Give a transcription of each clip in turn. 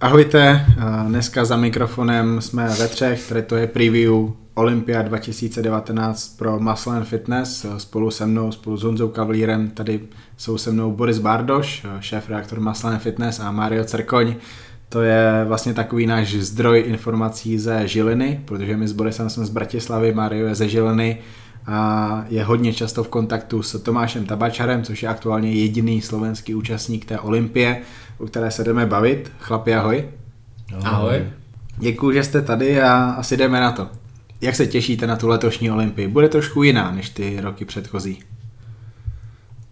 Ahojte, dneska za mikrofonem jsme ve třech, tady to je preview Olympia 2019 pro Muscle and Fitness. Spolu se mnou, spolu s Honzou Kavlírem, tady jsou se mnou Boris Bardoš, šéf reaktor Muscle and Fitness a Mario Cerkoň. To je vlastně takový náš zdroj informací ze Žiliny, protože my s Borisem jsme z Bratislavy, Mario je ze Žiliny a je hodně často v kontaktu s Tomášem Tabačarem, což je aktuálně jediný slovenský účastník té olympie, o které se jdeme bavit. Chlapi, ahoj. Ahoj. Děkuji, že jste tady a asi jdeme na to. Jak se těšíte na tu letošní olympii? Bude trošku jiná než ty roky předchozí.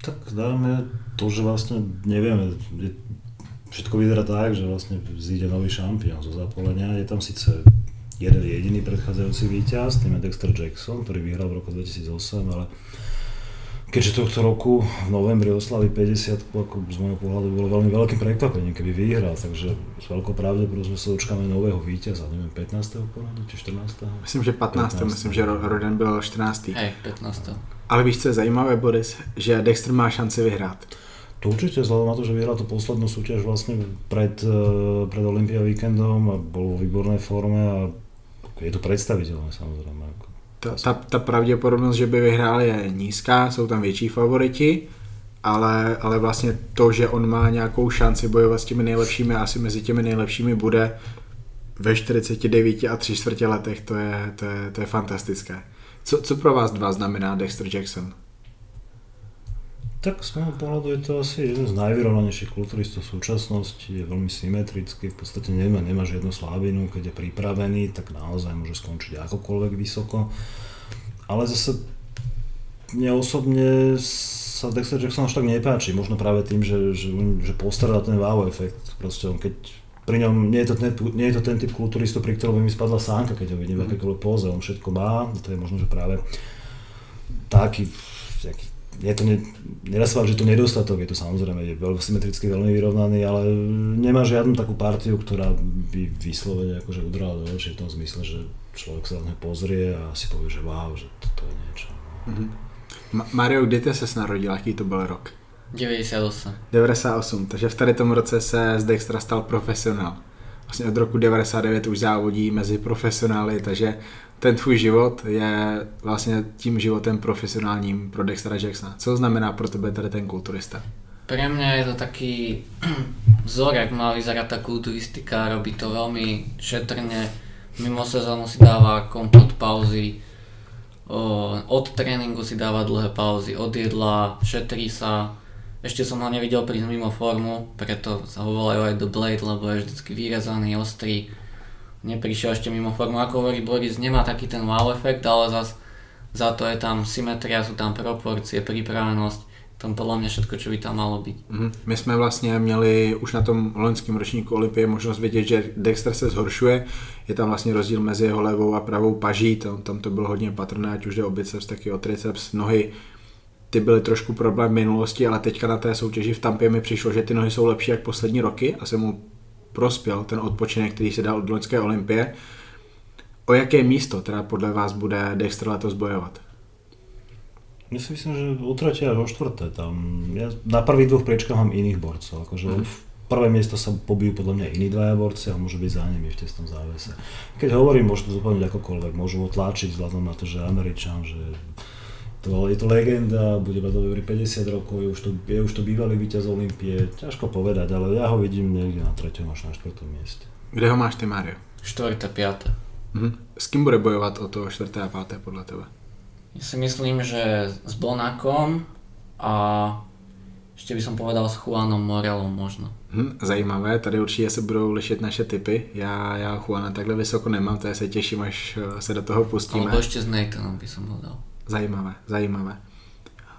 Tak dáme to, že vlastně nevíme, všetko vyzerá tak, že vlastne vzíde nový šampión zo zapolenia. Je tam síce jeden jediný predchádzajúci víťaz, tým je Dexter Jackson, ktorý vyhral v roku 2008, ale keďže tohto roku v novembri oslaví 50, ako z môjho pohľadu bolo veľmi veľkým prekvapením, keby vyhral, takže s veľkou pravdepodobnosťou sa dočkáme nového víťaza, neviem, 15. poradí, či 14. Myslím, že 15. 15. Myslím, že Roden byl 14. Hej, 15. Ale víš, co je zajímavé, Boris, že Dexter má šanci vyhrát. To určite, vzhľadom na to, že vyhral tú poslednú súťaž vlastne pred, eh, pred Olympia víkendom a bol vo výbornej forme a je to predstaviteľné samozrejme. Ta, ta, ta pravděpodobnost, že by vyhrál je nízká, jsou tam větší favoriti, ale, ale vlastně to, že on má nějakou šanci bojovat s těmi nejlepšími, asi mezi těmi nejlepšími bude ve 49 a 3 čtvrtě letech, to je, to je, to je fantastické. Co, co pro vás dva znamená Dexter Jackson? Tak z môjho pohľadu je to asi jeden z najvyrovnanejších kulturistov v súčasnosti, je veľmi symetrický, v podstate nemá, nemá žiadnu slabinu, keď je pripravený, tak naozaj môže skončiť akokoľvek vysoko. Ale zase mne osobne sa Dexter Jackson až tak nepáči, možno práve tým, že, že, že postrada ten wow efekt, proste on keď pri ňom nie je, to ten, nie je to ten typ kulturistov, pri ktorom by mi spadla sánka, keď ho vidím v mhm. akékoľvek póze, on všetko má, to je možno, že práve taký, taký je to, ne, nedá sa že to nedostatok, je to samozrejme je veľmi symetricky veľmi vyrovnaný, ale nemá žiadnu takú partiu, ktorá by vyslovene akože udrala do očí v tom zmysle, že človek sa na pozrie a si povie, že wow, že to, to je niečo. Mm-hmm. Mario, kdy ty se narodil, jaký to byl rok? 98. 98, takže v tady tom roce se z Dextra stal profesionál. Vlastně od roku 99 už závodí mezi profesionály, takže ten tvůj život je vlastně tím životem profesionálním pro Dextera Jacksona. Co znamená pro tebe tady ten kulturista? Pre mňa je to taký vzor, jak má vyzerať tá kulturistika, robí to veľmi šetrne, mimo sezónu si dáva komplet pauzy, od tréningu si dáva dlhé pauzy, od jedla, šetrí sa, ešte som ho nevidel prísť mimo formu, preto sa ho volajú aj The Blade, lebo je vždycky vyrezaný, ostrý, neprišiel ešte mimo hovorí Boris, nemá taký ten wow efekt, ale zas za to je tam symetria, sú tam proporcie, pripravenosť, tam podľa mě všetko, čo by tam malo být. Mm-hmm. My jsme vlastně měli už na tom loňském ročníku Olympie možnost vidět, že Dexter se zhoršuje. Je tam vlastně rozdíl mezi jeho levou a pravou paží, tam, tam to bylo hodně patrné, ať už jde o biceps, tak i o triceps, nohy. Ty byly trošku problém v minulosti, ale teďka na té soutěži v Tampě mi přišlo, že ty nohy jsou lepší jak poslední roky a se mu prospěl ten odpočinek, který se dal od loňské olympie. O jaké místo teda podle vás bude Dexter letos bojovat? Ja si myslím, že o tretie a o štvrté. Tam, ja na prvých dvoch priečkách mám iných borcov. Akože mm. v prvé miesto sa pobijú podľa mňa iní dvaja borci a môžu byť za nimi v testom závese. Keď hovorím, môžu to dopadnúť akokoľvek. Môžu otláčiť vzhľadom na to, že Američan, že to, je to legenda, bude mať do 50 rokov, je už to, je už to bývalý víťaz Olympie, ťažko povedať, ale ja ho vidím niekde na 3. až na 4. mieste. Kde ho máš ty, Mario? 4. 5. Mhm. S kým bude bojovat o to 4. a 5. podle tebe? Ja si myslím, že s Bonakom a ještě by som povedal s Juanom Morelom možno. Hmm, zajímavé, tady určitě se budou lišit naše typy. Já, já Juana takhle vysoko nemám, to se těším, až eh, se do toho pustíme. Alebo ještě s Nathanom by som ho dal. Zajímavé, zajímavé.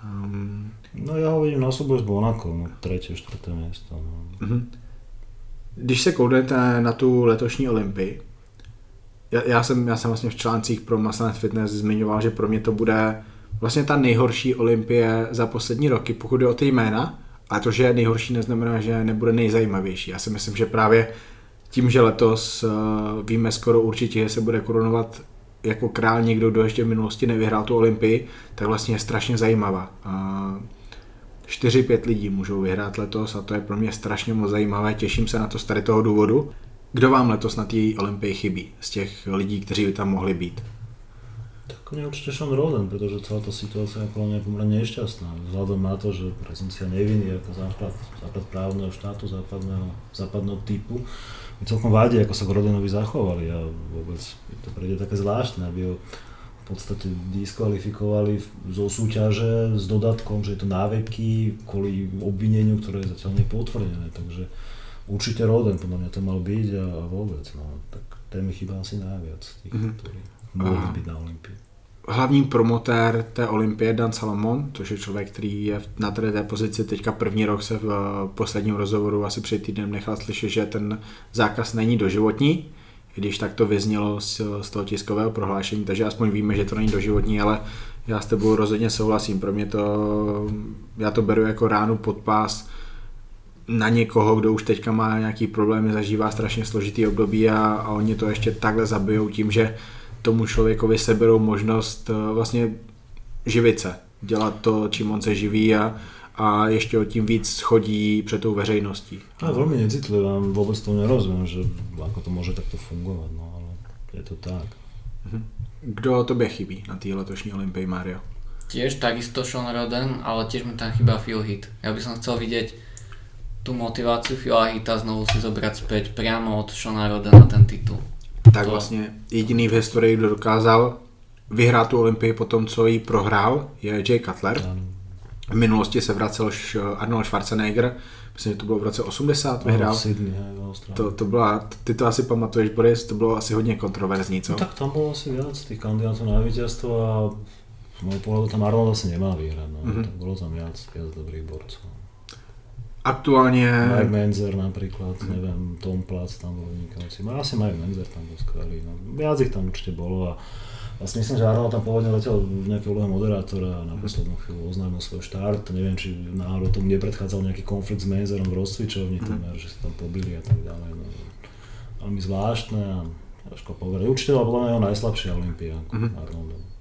Um... No já ho vidím na sobě s Bonakom, no, třetí, čtvrté místo. No. Uh-huh. Když se koudnete na tu letošní Olympii, já, já, jsem, já jsem vlastně v článcích pro Muscle Fitness zmiňoval, že pro mě to bude vlastně ta nejhorší olympie za poslední roky, pokud jde o ty jména, a to, že je nejhorší, neznamená, že nebude nejzajímavější. Já si myslím, že právě tím, že letos uh, víme skoro určitě, že se bude korunovat jako král někdo, kdo ještě v minulosti nevyhrál tu Olympii, tak vlastně je strašně zajímavá. 4-5 lidí můžou vyhrát letos a to je pro mě strašně moc zajímavé, těším se na to z tady toho důvodu. Kdo vám letos na té Olympii chybí z těch lidí, kteří by tam mohli být? Tak mě určitě Sean Roden, protože celá ta situace je pro mě poměrně nešťastná. Vzhľadom na to, že prezumcia neviny jako základ, základ právneho štátu, západného, západného typu, mi celkom vadí, ako sa k Rodenovi zachovali a vôbec mi to príde také zvláštne, aby ho v podstate diskvalifikovali zo súťaže s dodatkom, že je to náveky kvôli obvineniu, ktoré je zatiaľ nepotvrdené. Takže určite Roden podľa mňa to mal byť a, a vôbec. No, tak ten mi chýba asi najviac, tých, mm-hmm. ktorí mohli byť na Olympii hlavní promotér té olympie Dan Salomon, což je člověk, který je na té pozici teďka první rok se v eh, posledním rozhovoru asi před týdnem nechal slyšet, že ten zákaz není doživotní, když tak to vyznělo z, z toho tiskového prohlášení, takže aspoň víme, že to není doživotní, ale já s tebou rozhodně souhlasím. Pro mě to, já to beru jako ránu pod pás na někoho, kdo už teďka má nějaký problémy, zažívá strašně složitý období a, a oni to ještě takhle zabijou tím, že tomu člověkovi seberou možnost eh, vlastně živit se, dělat to, čím on se živí a, a ještě o tím víc schodí před tou veřejností. A velmi necitlivé, vůbec to nerozumím, že jako to může takto fungovat, no ale je to tak. Mhm. Kdo tobě chybí na té letošní Olympii, Mario? Tiež takisto Sean Roden, ale tiež mi tam chýba Phil Hit. Ja by som chcel vidieť tú motiváciu Phila Hita znovu si zobrať späť priamo od Seana Rodena ten titul tak vlastně jediný v historii, kdo dokázal vyhrát tu Olympii po tom, co ji prohrál, je Jay Cutler. V minulosti se vracel Arnold Schwarzenegger, myslím, že to bylo v roce 80, vyhrál. To, to byla, ty to asi pamatuješ, Boris, to bylo asi hodně kontroverzní, co? No, tak tam bylo asi viac tých kandidátů na vítězstvo a z pohľadu tam Arnold asi nemá vyhrať, no. Mm-hmm. tak bylo tam viac, viac dobrých borcov. Aktuálně... Mike Menzer napríklad, mm. neviem, Tom Platz tam bol vynikajúci. No asi Mike Menzer tam bol skvelý. No. Viac ich tam určite bolo a vlastne myslím, že Arnold tam pôvodne letel v nejakej úlohe moderátora a na poslednú chvíľu oznámil svoj štart. Neviem, či náhodou tomu nepredchádzal nejaký konflikt s Menzerom v rozcvičovni, mm. že sa tam pobili a tak ďalej. No. Veľmi zvláštne a ťažko povedať. Určite bola podľa mňa jeho najslabšia Olympia mm. Arnoldov.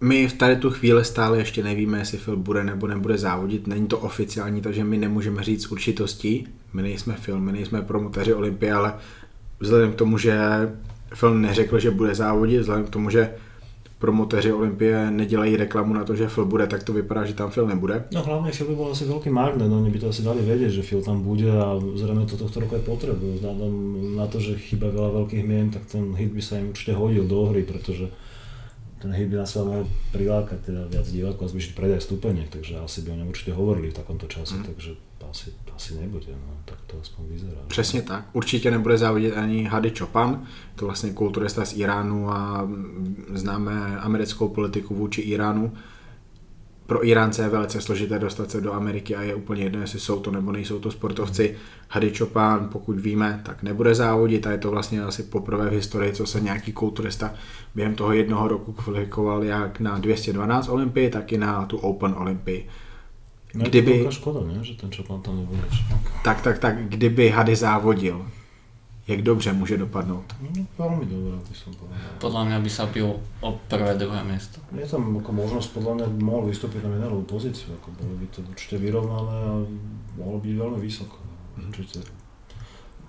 My v tady tu chvíli stále ještě nevíme, jestli Phil bude nebo nebude závodit. Není to oficiální, takže my nemůžeme říct s určitostí. My nejsme Phil, my nejsme promotéři Olympie, ale vzhledem k tomu, že Phil neřekl, že bude závodit, vzhledem k tomu, že promotéři Olympie nedělají reklamu na to, že Phil bude, tak to vypadá, že tam Phil nebude. No hlavně Phil by byl asi velký magnet, no oni by to asi dali vědět, že Phil tam bude a zřejmě to tohto roku je potřebují. Vzhledem na to, že chýba veľa veľkých mien, tak ten hit by sa im určite hodil do hry, protože ten hit by na seba mohol prilákať teda viac divákov a zvýšiť predaj stupeniek, takže asi by o něm určitě hovorili v takomto čase, mm. takže asi, asi nebude, no, tak to aspoň vyzerá. Přesně tak, určitě nebude závodit ani Hady Chopin, to vlastně kulturista z Iránu a známe americkou politiku vůči Iránu, pro Iránce je velice složité dostat se do Ameriky a je úplně jedno, jestli jsou to nebo nejsou to sportovci. Hady Chopin, pokud víme, tak nebude závodit a je to vlastně asi poprvé v historii, co se nějaký kulturista během toho jednoho roku kvalifikoval jak na 212 Olympii, tak i na tu Open Olympii. Kdyby... No, škoda, ne? že ten Chopin tam nebude. Tak, tak, tak, kdyby Hady závodil, jak dobře může dopadnout? No, velmi dobré, by som povedal. Podľa mňa by sa bil o prvé, druhé miesto. Je tam ako možnosť, podľa mňa mohol vystúpiť na medalovú pozíciu, ako bolo by to určite vyrovnané a mohlo byť veľmi vysoko. Mhm. Určite.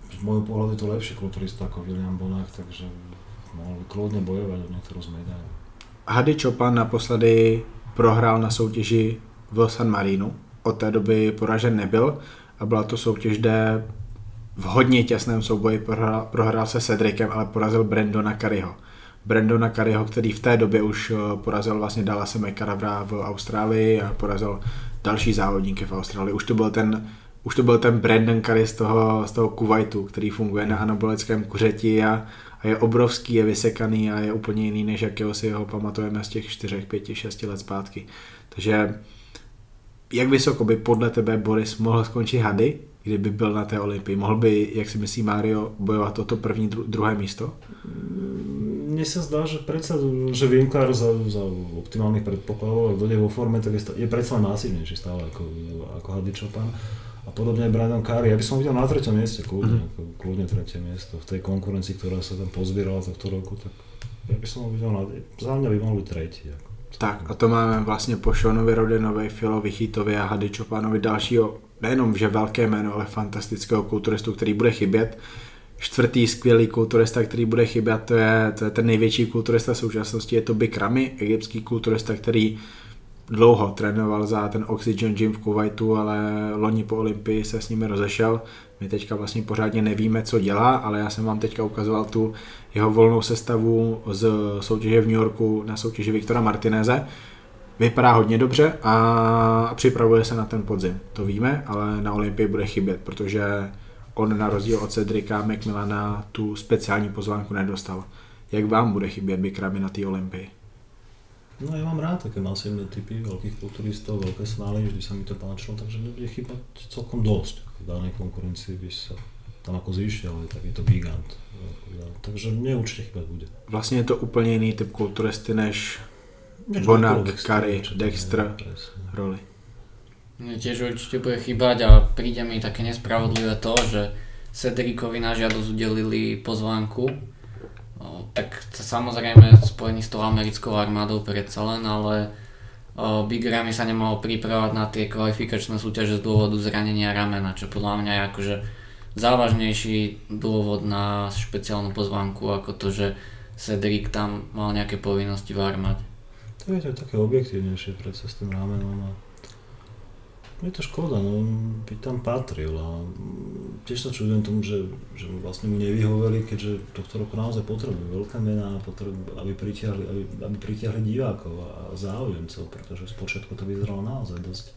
Z môjho pohľadu je to lepší kulturista ako William Bonach, takže mohol by kľudne bojovať o niektorú z medailí. Hady Chopin naposledy prohrál na soutěži v San Marinu. Od té doby poražen nebyl a byla to soutěž, kde v hodně těsném souboji prohrál, prohrál se Cedricem, ale porazil Brandona Curryho. Brandona Curryho, který v té době už eh, porazil vlastně Dallase McCarvera v Austrálii a porazil další závodníky v Austrálii. Už to byl ten, už to byl ten Brandon Curry z toho, z toho Kuwaitu, který funguje na anabolickém kuřeti a, a je obrovský, je vysekaný a je úplně jiný, než jakého si ho pamatujeme z těch 4, 5, 6 let zpátky. Takže jak vysoko by podle tebe Boris mohl skončit hady, kdyby byl na té Olympii? Mohl by, jak si myslí Mario, bojovat o to první, dru- druhé místo? Mne sa zdá, že predsa, že Winkler za, za optimálnych predpokladov, ak dojde vo forme, tak je, je predsa masívnejší stále ako, ako Hady Chopin. A podobne aj Brandon Curry. Ja by som videl na treťom mieste, kľudne, mm. ako, kľudne tretie miesto. V tej konkurencii, ktorá sa tam pozbierala tohto roku, tak ja by som ho videl na, za mňa by mohol byť tretí. Ako. Tak a to máme vlastně po Seanovi Rodenovi, Filovi Chytovi a Hady Čopánovi dalšího, nejenom že velké jméno, ale fantastického kulturistu, který bude chybět. Čtvrtý skvělý kulturista, který bude chybět, to je, to je ten největší kulturista současnosti, je to Big Ramy, egyptský kulturista, který dlouho trénoval za ten Oxygen Gym v Kuwaitu, ale loni po Olympii se s nimi rozešel. My teďka vlastně pořádně nevíme, co dělá, ale já jsem vám teďka ukazoval tu jeho volnou sestavu z soutěže v New Yorku na soutěži Viktora Martineze. Vypadá hodně dobře a připravuje se na ten podzim. To víme, ale na Olympii bude chybět, protože on na rozdíl od Cedrika McMillana tu speciální pozvánku nedostal. Jak vám bude chybět Bikrami na té Olympii? No ja mám rád také masívne typy veľkých kulturistov, veľké svaly, vždy sa mi to páčilo, takže nebude chýbať celkom dosť. V danej konkurencii by sa tam ako zišiel, ale tak je to gigant. Takže mne určite chýbať bude. Vlastně je to úplně jiný typ kulturisty než Bonak, Kari, Dexter, roli. Mne tiež určite bude chýbať a príde mi také nespravodlivé to, že Cedricovi na žiadosť udelili pozvánku No, tak samozrejme spojený s tou americkou armádou predsa len, ale Big Ramy sa nemohol pripravať na tie kvalifikačné súťaže z dôvodu zranenia ramena, čo podľa mňa je akože závažnejší dôvod na špeciálnu pozvánku ako to, že Cedric tam mal nejaké povinnosti v armáde. To je to také objektívnejšie predsa s tým ramenom a je to škoda, no, by tam patril a tiež sa čudujem tomu, že, že vlastne mu nevyhoveli, keďže tohto roku naozaj potrebujú veľké mená, potrebujú, aby pritiahli, aby, aby pritiahli divákov a záujemcov, pretože z počiatku to vyzeralo naozaj dosť,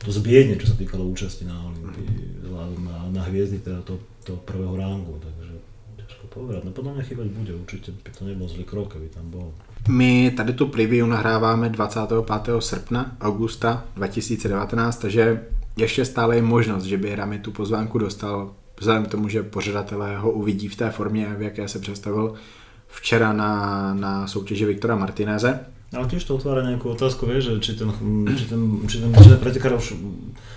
dosť biedne, čo sa týkalo účasti na Olympii, vzhľadom na, na hviezdy teda to, to prvého rángu, takže ťažko povedať. No podľa mňa chýbať bude, určite by to nebol zlý krok, keby tam bol. My tady tu preview nahráváme 25. srpna, augusta 2019, takže ještě stále je možnost, že by Rami tu pozvánku dostal, vzhledem k tomu, že pořadatelé ho uvidí v té formě, v jaké se představil včera na, na soutěži Viktora Martineze. Ale tiež to otvára nejakú otázku, vieš, že či ten, či ten, či ten, či ten pretekár už,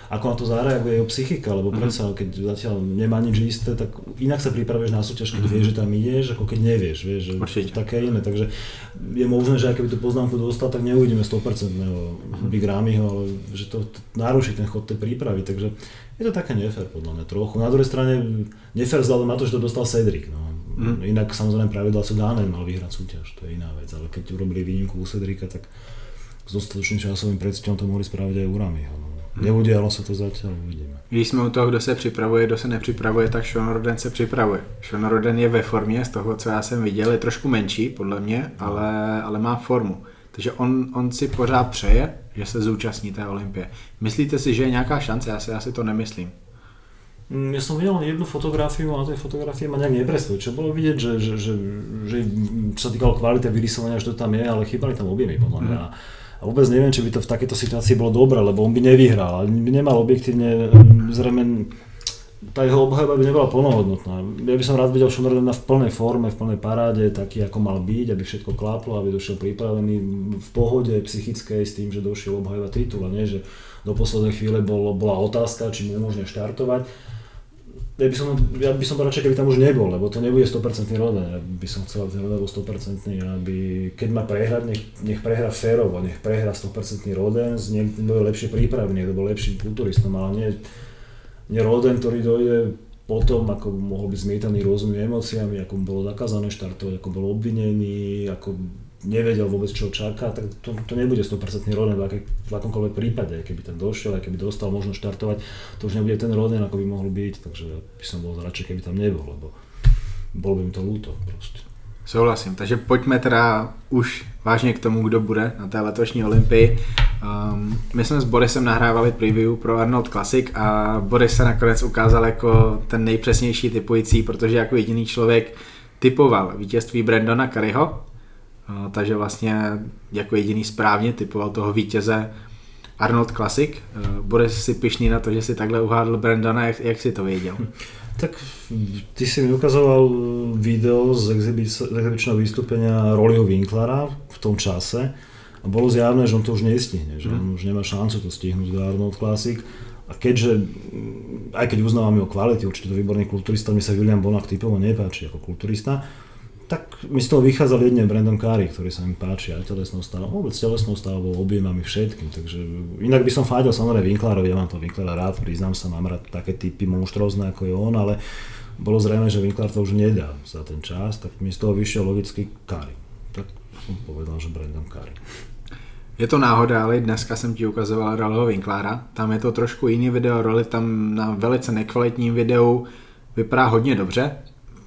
ako na to zareaguje jeho psychika, lebo mm-hmm. predsa, keď zatiaľ nemá nič isté, tak inak sa pripravuješ na súťaž, keď mm-hmm. vieš, že tam ideš, ako keď nevieš, vieš, že Určite. to také iné, takže je možné, že keby tú poznámku dostal, tak neuvidíme 100% mm-hmm. Big Ramyho, ale že to naruší ten chod tej prípravy, takže je to také nefér podľa mňa trochu. Na druhej strane nefér vzhľadom na to, že to dostal Cedric, no. Mm. Inak samozrejme pravidla sú dané, mal vyhrať súťaž, to je iná vec, ale keď urobili výnimku u Cedrika, tak s dostatočným časovým predstihom to mohli spraviť aj u Ramiho. No. Mm. Neudialo se to zatiaľ, uvidíme. Když jsme u toho, kdo se připravuje, kdo se nepřipravuje, tak Sean Roden se připravuje. Sean Roden je ve formě, z toho, co já jsem viděl, je trošku menší, podle mě, ale, ale má formu. Takže on, on si pořád přeje, že se zúčastní té olympie. Myslíte si, že je nějaká šance? Já si, já si to nemyslím. Mm, ja som videl jednu fotografiu a na tej fotografii ma nejak nepresvedčil. Bolo vidieť, že, že, že, že čo sa týkalo kvality vyrysovania, že to tam je, ale chýbali tam objemy podľa mňa. Mm. A vôbec neviem, či by to v takejto situácii bolo dobré, lebo on by nevyhral. By nemal objektívne, mm, zrejme, tá jeho obhajoba by nebola plnohodnotná. Ja by som rád videl Šonordena v plnej forme, v plnej paráde, taký ako mal byť, aby všetko kláplo, aby došiel pripravený v pohode psychickej s tým, že došiel obhajovať titul a nie, že do poslednej chvíle bol, bola otázka, či mu umožňuje štartovať ja by som, ja by som bol radšej, keby tam už nebol, lebo to nebude 100% roden. Ja by som chcel, aby ten bol 100%, aby keď má prehrať, nech, nech prehrá férovo, nech prehrá 100% roden, niekto bol lepšie pripravený, niekto bol lepším kulturistom, ale nie, nie roden, ktorý dojde potom, ako mohol byť zmietaný rôznymi emóciami, ako bolo zakázané štartovať, ako bol obvinený, ako nevedel vôbec, čo čaká, tak to, to nebude 100% Roden v, aký, v akomkoľvek prípade. Keby ten došiel, keby dostal možnosť štartovať, to už nebude ten Roden, ako by mohol byť, takže by som bol radšej, keby tam nebol, lebo bol by mi to ľúto proste. Souhlasím, takže pojďme teda už vážně k tomu, kdo bude na té letošní Olympii. Um, my jsme s Borisem nahrávali preview pro Arnold Classic a Boris se nakonec ukázal jako ten nejpřesnější typující, protože jako jediný člověk typoval vítězství Brandona Curryho takže vlastně jako jediný správně typoval toho vítěze Arnold Classic. Bude si pišný na to, že si takhle uhádl Brandona, jak, jak si to věděl? Tak ty si mi ukazoval video z, exibičného vystúpenia Rollyho Winklera v tom čase a bolo zjavné, že on to už nestihne, že on mhm. už nemá šancu to stihnúť do Arnold Classic. A keďže, aj keď uznávam jeho kvality, určite to výborný kulturista, mi sa William Bonak typovo nepáči ako kulturista, tak mi z toho vychádzal jedne Brandon Curry, ktorý sa mi páči aj telesnou stavou, vôbec telesnou stavou, objemami, všetkým, takže inak by som fádil samozrejme Winklerovi, ja mám to Winklera rád, priznám sa, mám rád také typy monštrozné ako je on, ale bolo zrejme, že Winkler to už nedá za ten čas, tak mi z toho vyšiel logicky Curry. Tak som povedal, že Brandon Curry. Je to náhoda, ale dneska jsem ti ukazoval Rollyho Winklára. Tam je to trošku jiný video, Rolly tam na velice nekvalitním videu vypadá hodně dobře.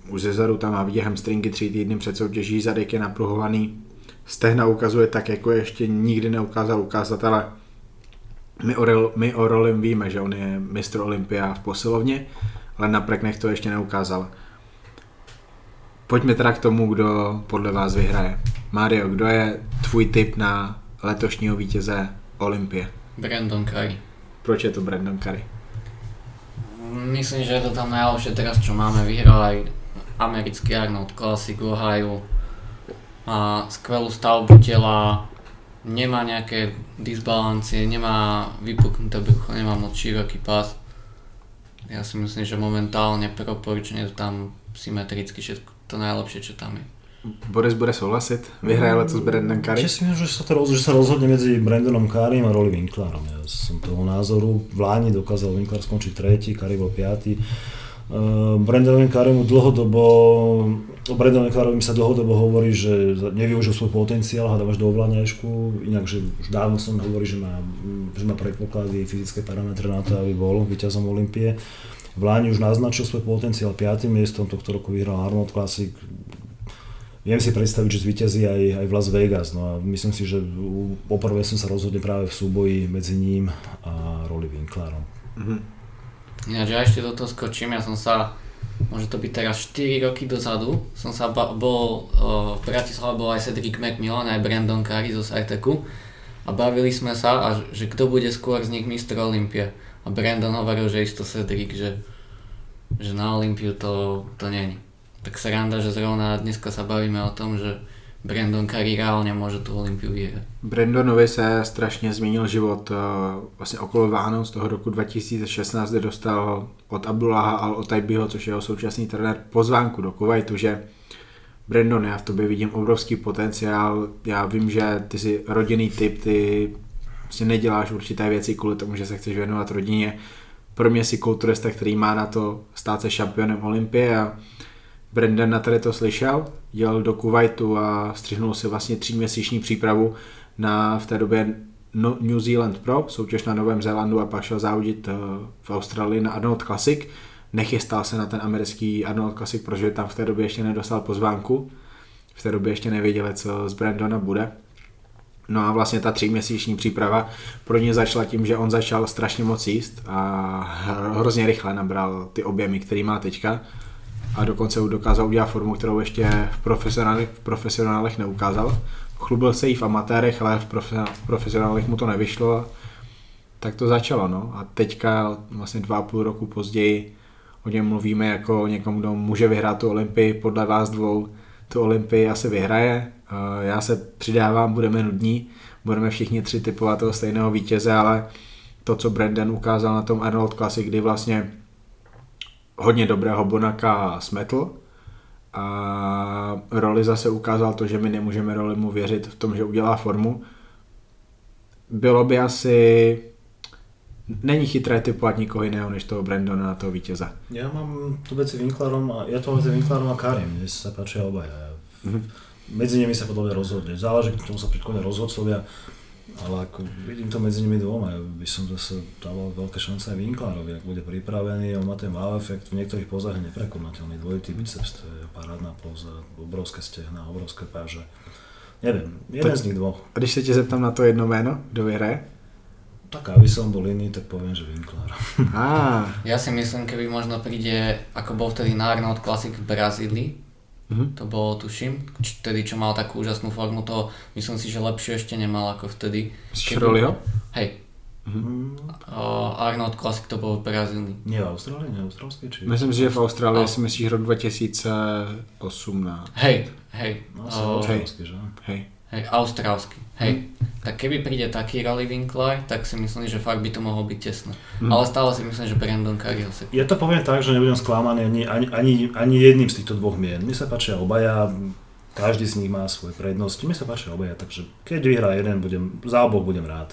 Už ze zadu tam má vidět hamstringy tři týdny před soutěží, zadek je napruhovaný. Stehna ukazuje tak, jako ještě nikdy neukázal ukazatele. My o, my o Rolim víme, že on je mistr Olympia v posilovně, ale na preknech to ještě neukázal. Pojďme teda k tomu, kdo podle vás vyhraje. Mario, kdo je tvůj tip na letošního vítěze Olympie? Brandon Curry. Proč je to Brandon Curry? Myslím, že je to tam najlepšie teraz, čo máme. Vyhral aj americký Arnold Classic v Ohio. Má skvelú stavbu tela, nemá nejaké disbalancie, nemá vypuknuté brucho, nemá moc široký pás. Ja si myslím, že momentálne proporčne to tam symetricky všetko to najlepšie, čo tam je. Boris bude souhlasit? Vyhraje letos Brandon Curry? Myslím, že sa, to roz, že sa rozhodne medzi Brandonom Currym a Rolly Winklerom. Ja som toho názoru. V Láni dokázal Winkler skončiť tretí, Curry bol piatý. Uh, Brandonovi Currymu dlhodobo, o Brandonovi Currymu sa dlhodobo hovorí, že nevyužil svoj potenciál, hľadá až do ovláňačku, inak, že už dávno som hovorí, že má, že má predpoklady, fyzické parametre na to, aby bol víťazom Olympie. V Láni už naznačil svoj potenciál 5. miestom, tohto roku vyhral Arnold Classic, Viem si predstaviť, že zvýťazí aj, aj v Las Vegas, no a myslím si, že poprvé som sa rozhodne práve v súboji medzi ním a Rolly Winklerom. Mm-hmm. Ináč ja ešte do toho skočím, ja som sa, môže to byť teraz 4 roky dozadu, som sa bol, uh, v Bratislave bol aj Cedric McMillan, aj Brandon Curry zo Sajteku a bavili sme sa, a že kto bude skôr z nich Mr. Olympia. A Brandon hovoril, že isto Cedric, že, že na Olympiu to, to není tak randa, že zrovna dneska sa bavíme o tom, že Brandon Curry reálně může tu Olympiu vyhrát. Brandonovi se strašně změnil život uh, vlastně okolo Vánoc toho roku 2016, kde dostal od Abdullaha al Otaibiho, což je jeho současný trenér, pozvánku do Kuwaitu, že Brandon, já v tobě vidím obrovský potenciál, já vím, že ty jsi rodinný typ, ty vlastně neděláš určité věci kvůli tomu, že se chceš věnovat rodině. Pro mě si kulturista, který má na to stát se šampionem Olympie a Brendan na tady to slyšel, jel do Kuwaitu a střihnul si vlastně tříměsíční přípravu na v té době no, New Zealand Pro, soutěž na Novém Zélandu a pak šel závodit eh, v Austrálii na Arnold Classic. Nechystal se na ten americký Arnold Classic, protože tam v té době ještě nedostal pozvánku. V té době ještě nevěděli, co z Brandona bude. No a vlastně ta tříměsíční příprava pro ně začala tím, že on začal strašně moc jíst a hrozně rychle nabral ty objemy, který má teďka a dokonce dokázal udělat formu, kterou ještě v profesionálech, v profesionálech neukázal. Chlubil se jí v amatérech, ale v, profesionálech mu to nevyšlo. Tak to začalo, no. A teďka vlastně dva a půl roku později o něm mluvíme jako o někom, kdo může vyhrát tu Olympii. Podle vás dvou tu Olympii asi vyhraje. Já se přidávám, budeme nudní, budeme všichni tři typovat toho stejného vítěze, ale to, co Brandon ukázal na tom Arnold Classic, kdy vlastně hodně dobrého Bonaka smetl a roli zase ukázal to, že my nemůžeme roli mu věřit v tom, že udělá formu. Bylo by asi není chytré typovat nikoho jiného než toho Brandona na toho vítěze. Já mám tu veci Winklerom a ja to medzi Winklerom a Karim, mne sa páčia obaja. Mm-hmm. Medzi nimi sa podľa mňa rozhodne. Záleží, k čomu sa priklonia rozhodcovia ale ako vidím to medzi nimi dvoma, ja by som zase dával veľké šance aj Winklerovi, ak bude pripravený, on má ten wow efekt, v niektorých pozách je neprekonateľný, dvojitý biceps, to je parádna poza, obrovské stehna, obrovské páže. Neviem, jeden tak, z nich dvoch. A když se tě zeptám na to jedno jméno, kdo vyhraje? Tak aby som bol iný, tak poviem, že Winkler. Ah. Ja si myslím, keby možno príde, ako bol vtedy na Arnold Classic v Brazílii, Mm-hmm. To bolo, tuším, vtedy, čo mal takú úžasnú formu, to myslím si, že lepšie ešte nemal ako vtedy. Šrolio? Hej. Mm-hmm. Uh, Arnold Classic to bol v Brazílii. Nie v Austrálii, nie v Austrálskej, či... Myslím si, že v Austrálii si myslíš rok 2018. Hej, hej. No, uh, hej. že? Hej. Hej, austrálsky, hej. Hmm. Tak keby príde taký Rally Winkler, tak si myslím, že fakt by to mohlo byť tesné. Hmm. Ale stále si myslím, že Brandon Cargill si... Ja to poviem tak, že nebudem sklamaný ani, ani, ani, ani jedným z týchto dvoch mien. Mi sa páčia obaja, každý z nich má svoje prednosti, mi sa páčia obaja, takže keď vyhrá jeden, budem, za oboch budem rád.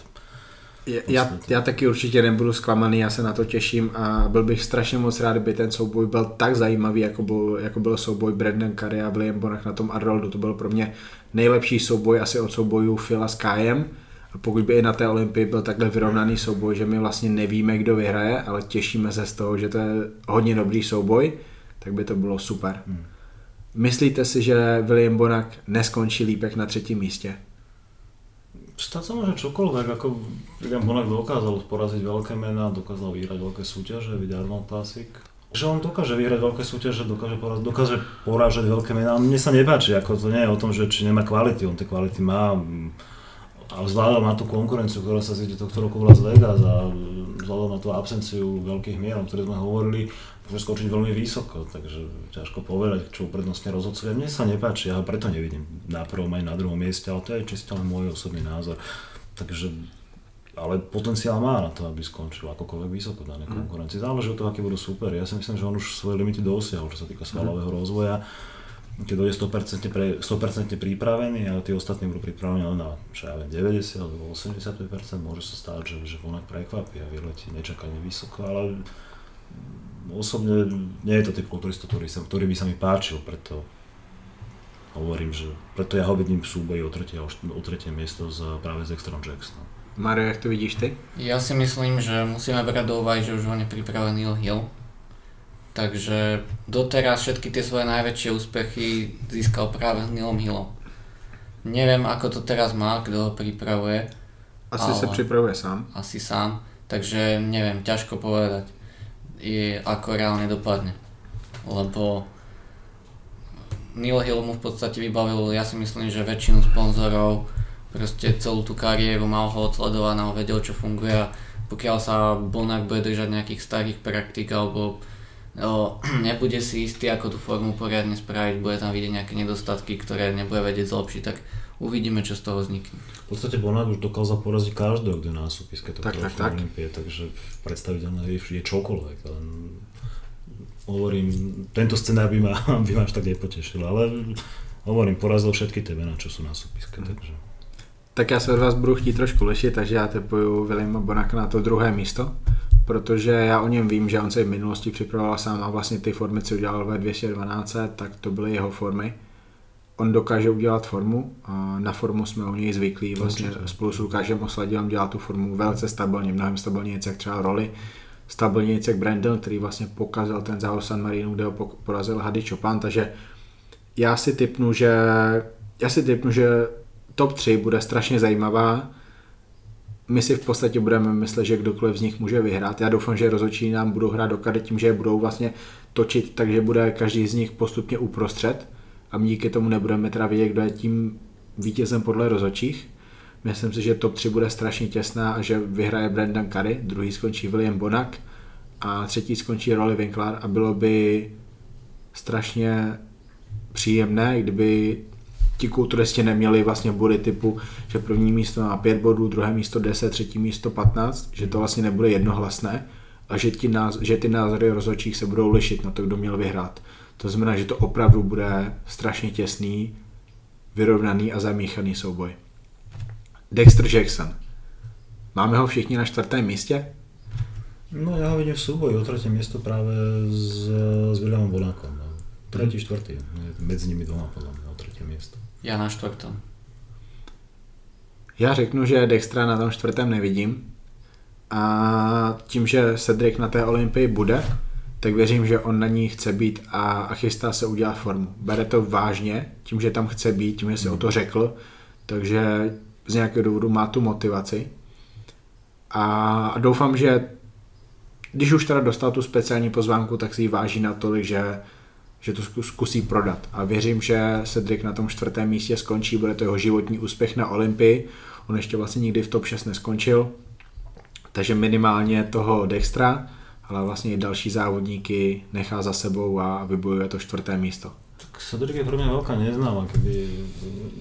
Já, já taky určitě nebudu zklamaný, já se na to těším a byl bych strašně moc rád, kdyby ten souboj byl tak zajímavý, jako byl, jako byl souboj Brandon Curry a William Bonach na tom Arnoldu. To byl pro mě nejlepší souboj asi od soubojů Phila s Kajem. A pokud by i na té Olympii byl takhle vyrovnaný souboj, že my vlastně nevíme, kdo vyhraje, ale těšíme se z toho, že to je hodně dobrý souboj, tak by to bylo super. Hmm. Myslíte si, že William Bonak neskončí lípek na třetím místě? Stať sa môže čokoľvek, ako William Bonak dokázal poraziť veľké mená, dokázal vyhrať veľké súťaže, vidieť Arnold Classic. Že on dokáže vyhrať veľké súťaže, dokáže, poraziť, dokáže porážať veľké mená. Mne sa nepáči, ako to nie je o tom, že či nemá kvality, on tie kvality má. A vzhľadom na tú konkurenciu, ktorá sa zíde tohto roku v Las Vegas a vzhľadom na tú absenciu veľkých mier, o ktorej sme hovorili, môže skočiť veľmi vysoko, takže ťažko povedať, čo uprednostne rozhodcovia. Mne sa nepáči, ja ho preto nevidím na prvom aj na druhom mieste, ale to je čisto len môj osobný názor. Takže ale potenciál má na to, aby skončil akokoľvek vysoko v danej mm. konkurencii. Záleží od toho, aký budú super. Ja si myslím, že on už svoje limity dosiahol, čo sa týka svalového mm. Keď bude 100%, pre, 100% pripravený a tí ostatní budú pripravení len na čo ja viem, 90 alebo 85%, môže sa stať, že, že vonak prekvapí a vyletí nečakane vysoko, ale osobne nie je to typ kulturista, ktorý, sa, ktorý by sa mi páčil, preto hovorím, že preto ja ho vidím v súboji o tretie, o tretie miesto z, práve s Extrom Jacksonom. Mario, jak to vidíš ty? Ja si myslím, že musíme brať do úvahy, že už ho nepripravený Neil Hill. Takže doteraz všetky tie svoje najväčšie úspechy získal práve s Neilom Hillom. Neviem, ako to teraz má, kto ho pripravuje. Asi sa pripravuje sám. Asi sám, takže neviem, ťažko povedať je, ako reálne dopadne. Lebo Neil Hill mu v podstate vybavil, ja si myslím, že väčšinu sponzorov, proste celú tú kariéru mal ho odsledovaného, vedel čo funguje a pokiaľ sa Bonak bude držať nejakých starých praktík alebo o, nebude si istý, ako tú formu poriadne spraviť, bude tam vidieť nejaké nedostatky, ktoré nebude vedieť zlepšiť, tak uvidíme, čo z toho vznikne. V podstate Bonák už dokázal poraziť každého, kto na súpiske to tak, tak, tak. Olympie, takže predstaviteľné je, je čokoľvek. Len hovorím, tento scenár by ma, by ma až tak nepotešil, ale hovorím, porazil všetky tie mená, čo sú na súpiske, hmm. takže... Tak já se od vás budu chtít trošku lišit, takže já typuju Williama Bonaka na to druhé místo, protože já o něm vím, že on se v minulosti připravoval sám a vlastně ty formy, co udělal ve 212, tak to byly jeho formy on dokáže udělat formu a na formu jsme u něj zvyklí. Vlastně Určitě. spolu s Lukášem Osladilem dělá tu formu velice stabilně, mnohem stabilněji, jak třeba roli. Stabilněji, jak Brandon, který vlastně pokazal ten závod San Marino, kde ho porazil Hady Chopin, takže já si typnu, že já si typnu, že top 3 bude strašně zajímavá. My si v podstatě budeme myslet, že kdokoliv z nich může vyhrát. Já doufám, že rozhodčí nám budou hrát do kady tím, že je budou vlastně točit, takže bude každý z nich postupně uprostřed a díky tomu nebudeme teda vědět, kdo je tím vítězem podle rozočích. Myslím si, že top 3 bude strašně těsná a že vyhraje Brendan Curry, druhý skončí William Bonak a třetí skončí Rolly Winkler a bylo by strašně příjemné, kdyby ti kulturisti neměli vlastně body typu, že první místo má 5 bodů, druhé místo 10, třetí místo 15, že to vlastně nebude jednohlasné a že, ti náz- že ty názory rozhodčích se budou lišit na to, kdo měl vyhrát. To znamená, že to opravdu bude strašně těsný, vyrovnaný a zamíchaný souboj. Dexter Jackson. Máme ho všichni na čtvrtém místě? No já ho vidím v souboji o třetí místo právě s, s Williamem Bonákom. No. Tretí, hmm. čtvrtý. Mezi nimi dvoma podle mě o třetí místo. Já na čtvrtém. Já řeknu, že Dextra na tom čtvrtém nevidím. A tím, že Cedric na té Olympii bude, tak věřím, že on na ní chce být a, a chystá se udělat formu. Bere to vážně, tím, že tam chce být, tím, že si o to řekl, takže z nějakého důvodu má tu motivaci. A, doufám, že když už teda dostal tu speciální pozvánku, tak si ji váží natolik, že, že to zkusí prodat. A věřím, že Cedric na tom čtvrtém místě skončí, bude to jeho životní úspěch na Olympii. On ještě vlastně nikdy v top 6 neskončil, takže minimálně toho Dextra ale vlastně i další závodníky nechá za sebou a vybojuje to čtvrté místo. Tak Cedric je pre mňa veľká neznáma, keby,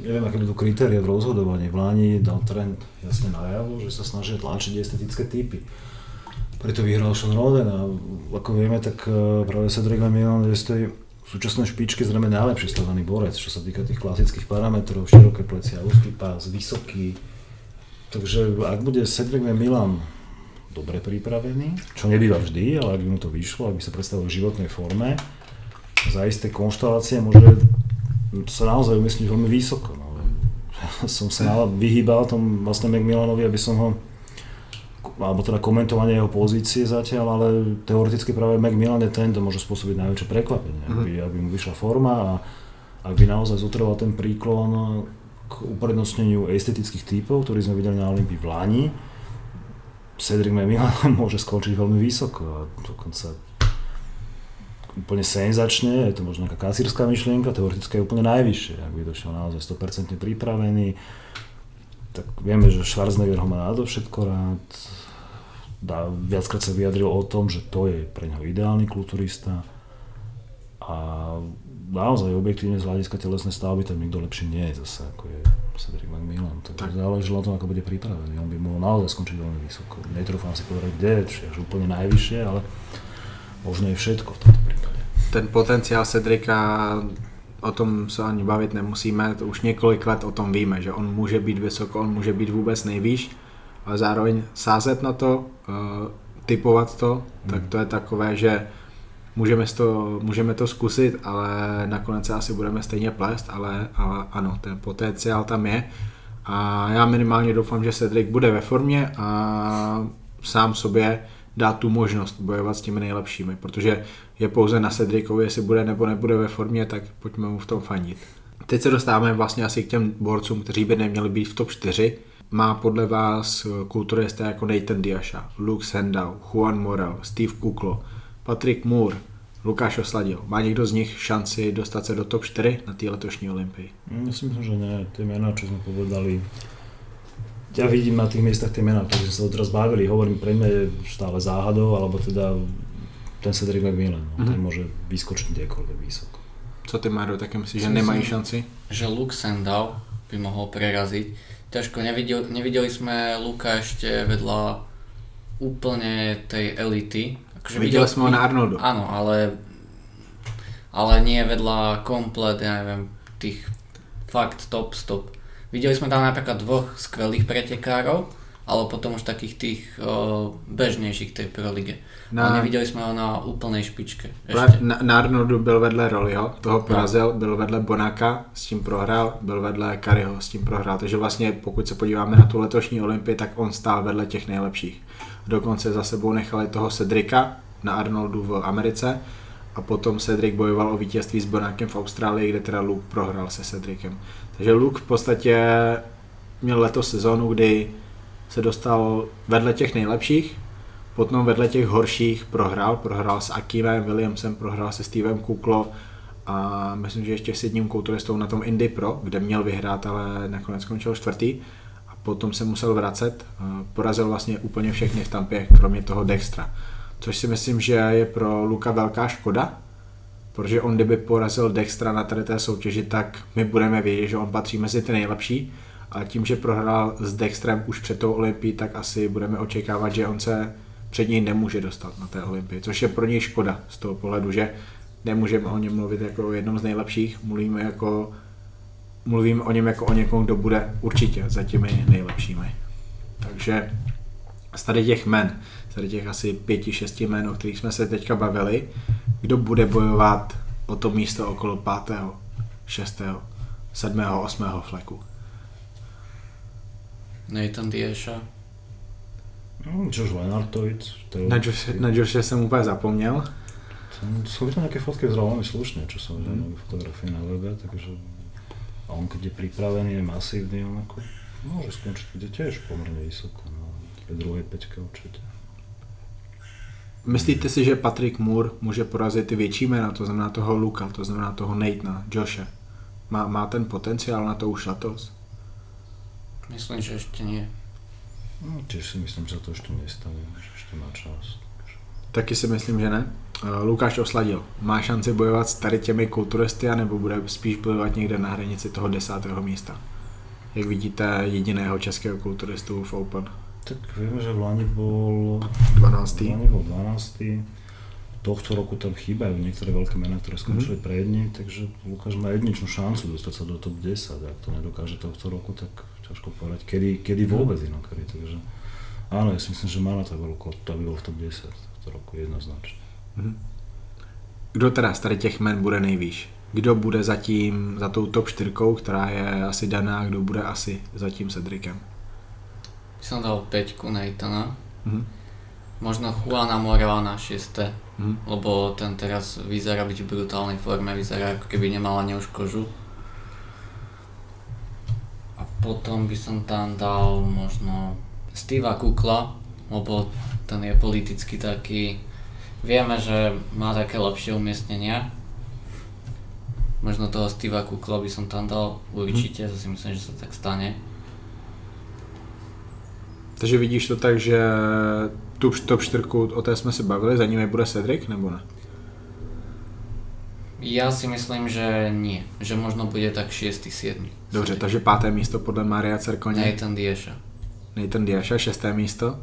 neviem, aké budú kritéria v rozhodovaní. V Láni dal trend jasne najavo, že sa snažia tlačiť estetické typy. Preto vyhral Sean Roden a ako vieme, tak eh, práve Cedric Milan je z súčasnej špičky zrejme najlepší stavaný borec, čo sa týka tých klasických parametrov, široké plecia, úzky pás, vysoký. Takže ak bude Cedric Milan dobre pripravený, čo nebýva vždy, ale ak by mu to vyšlo, ak by sa predstavil v životnej forme, za isté konštelácie môže sa naozaj umiestniť veľmi vysoko. No. Som sa vyhýbal tom vlastne McMillanovi, aby som ho alebo teda komentovanie jeho pozície zatiaľ, ale teoreticky práve McMillan je ten, to môže spôsobiť najväčšie prekvapenie, mm-hmm. aby, aby mu vyšla forma a ak by naozaj zotrval ten príklon k uprednostneniu estetických typov, ktorý sme videli na Olympii v Lani, Cedric McMillan môže skončiť veľmi vysoko a dokonca úplne senzačne, je to možno nejaká kasírska myšlienka, teoreticky je úplne najvyššie, ak by došiel naozaj 100% pripravený, tak vieme, že Schwarzenegger ho má všetko rád, dá, viackrát sa vyjadril o tom, že to je pre neho ideálny kulturista a naozaj objektívne z hľadiska telesnej stavby tam nikto lepší nie je zase ako je Cedric McMillan. Takže tak. záleží na tom, ako bude pripravený. On by mohol naozaj skončiť veľmi vysoko. Netrúfam si povedať kde, či až úplne najvyššie, ale možno je všetko v tomto případě. Ten potenciál Cedrika, o tom se ani bavit nemusíme, to už několik let o tom víme, že on může být vysoko, on může být vůbec nejvýš, ale zároveň sázet na to, uh, typovat to, hmm. tak to je takové, že můžeme to, můžeme to zkusit, ale nakonec se asi budeme stejně plést, ale, ale ano, ten potenciál tam je. A já minimálně doufám, že Cedric bude ve formě a sám sobě dát tu možnost bojovat s těmi nejlepšími, protože je pouze na Cedricovi, jestli bude nebo nebude ve formě, tak pojďme mu v tom fandit. Teď se dostáváme vlastně asi k těm borcům, kteří by neměli být v top 4. Má podle vás kulturisté jako Nathan Diasha, Luke Sandow, Juan Morel, Steve Kuklo, Patrick Moore, Lukáš Osladil. Má někdo z nich šanci dostat se do top 4 na té letošní olympii? Myslím, že ne. Ty jména, co jsme povedali, ja vidím na tých miestach tie mená, takže sa to teraz bavili. Hovorím, pre mňa je stále záhadou, alebo teda ten Cedric McMillan, no, mm-hmm. ten môže vyskočiť kdekoľvek vysoko. Co ty, Maro, také myslíš, že nemají šanci? Že Luke Sandow by mohol preraziť. Ťažko, nevideli, nevideli sme Luka ešte vedľa úplne tej elity. Akože videli sme ho na Arnoldu. Áno, ale, ale nie vedľa komplet, ja neviem, tých fakt top stop. Videli sme tam napríklad dvoch skvelých pretekárov, ale potom už takých tých o, bežnějších tej Pro lige. Na, ale neviděli jsme ho na úplnej špičke. Ještě. Na, na Arnoldu byl vedle Rollyho, toho porazil, no. byl vedle Bonaka, s tím prohrál, byl vedle Kariho, s tím prohrál. Takže vlastně pokud se podíváme na tu letošní Olympii, tak on stál vedle těch nejlepších. Dokonce za sebou nechali toho Cedrika na Arnoldu v Americe a potom Cedric bojoval o vítězství s Bonakem v Austrálii, kde teda Luke prohrál se Cedricem. Takže Luke v podstatě měl letos sezónu, kdy se dostal vedle těch nejlepších, potom vedle těch horších prohrál, prohrál s Akivem Williamsem, prohrál se Stevem Kuklo a myslím, že ještě s jedním kulturistou na tom Indy Pro, kde měl vyhrát, ale nakonec skončil čtvrtý a potom se musel vracet, porazil vlastně úplně všechny v Tampě, kromě toho Dextra. Což si myslím, že je pro Luka velká škoda, protože on kdyby porazil Dextra na tady té soutěži, tak my budeme vědět, že on patří mezi ty nejlepší, a tím, že prohrál s Dextrem už před tou Olympií, tak asi budeme očekávat, že on se před něj nemůže dostat na té Olympii, což je pro něj škoda z toho pohledu, že nemůžeme o něm mluvit jako o jednom z nejlepších, mluvíme jako mluvím o něm jako o někom, kdo bude určitě za těmi nejlepšími. Takže z tady těch men, tady těch asi pěti, šesti men, o kterých jsme se teďka bavili, kdo bude bojovat o to místo okolo pátého, šestého, sedmého, osmého fleku. Nathan Diesha. No, Josh Lenartovic. Na, Josh, na Joshe jsem úplně zapomněl. Jsou tam nějaké fotky zrovna velmi slušné, čo jsou mm. fotografie na webe, takže a on keď je připravený, je masívny, on ako môže skončiť kde tiež pomerne vysoko, no, v druhé peťke určitě. Myslíte si, že Patrick Moore může porazit ty větší jména, to znamená toho Luka, to znamená toho Nathana, Joshe? Má, má ten potenciál na to už letos? Myslím, že ještě nie. No, tiež si myslím, že to ešte nestane, že ešte má čas. Taky si myslím, že ne. Uh, Lukáš Osladil. Má šanci bojovat s tady těmi kulturisty, nebo bude spíš bojovat někde na hranici toho desátého místa? Jak vidíte jediného českého kulturistu v Open? Tak vieme, že v Lani bol 12. V Lani bol 12. Tohto roku tam chýbajú niektoré veľké mená, ktoré skončili mm. pred ním, takže Lukáš má jedinečnú šancu dostať sa do top 10. Ak to nedokáže tohto roku, tak ťažko povedať, kedy, kedy vôbec inokedy. Takže áno, ja si myslím, že má na to veľkú, to by bol v top 10 tohto roku jednoznačne. Mm. Kdo teda z tady těch men bude nejvýš? Kdo bude zatím za tou top 4, která je asi daná, kdo bude asi za tím Cedricem? som dal 5 Nathana. Mm-hmm. Možno Juana Morela na 6. Mm-hmm. Lebo ten teraz vyzerá byť v brutálnej forme, vyzerá ako keby nemal ani už kožu. A potom by som tam dal možno Steva Kukla, lebo ten je politicky taký... Vieme, že má také lepšie umiestnenia. Možno toho Steva Kukla by som tam dal určite, to si myslím, že sa tak stane. Takže vidíš to tak, že tu top 4, o té jsme se bavili, za nimi bude Cedric, nebo ne? Já si myslím, že nie. Že možno bude tak 6. 7. Dobře, takže páté místo podle Maria Cerkoně. Nathan Diesha. Nathan Diesha, šesté místo.